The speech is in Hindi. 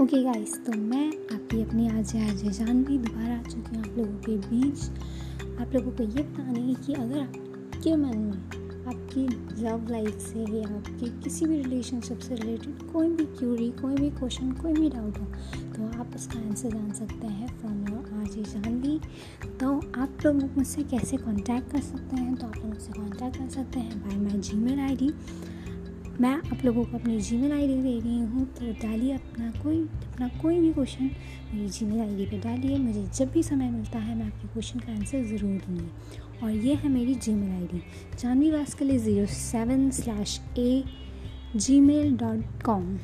ओके गाइस तो मैं आपकी अपनी आज आज जान भी, दोबारा आ चुकी हूँ आप लोगों के बीच। आप लोगों को ये बताने की कि अगर आपके मन में, आपकी लव लाइफ से या आपके किसी भी रिलेशनशिप से रिलेटेड कोई भी क्यूरी कोई भी क्वेश्चन कोई भी डाउट हो तो आप उसका आंसर जान सकते हैं फ्रॉम योर आज जानवी तो आप लोग मुझसे कैसे कांटेक्ट कर सकते हैं? तो आप लोग मुझसे कांटेक्ट कर सकते हैं by my Gmail I D मैं आप लोगों को अपनी जी मेल आई डी दे रही हूँ तो डालिए अपना कोई अपना कोई भी क्वेश्चन मेरी जी मेल आई डी पर डालिए। मुझे जब भी समय मिलता है, मैं आपके क्वेश्चन का आंसर ज़रूर दूँगी। और ये है मेरी Gmail I D Janvi Vaskal zero seven slash a Gmail dot com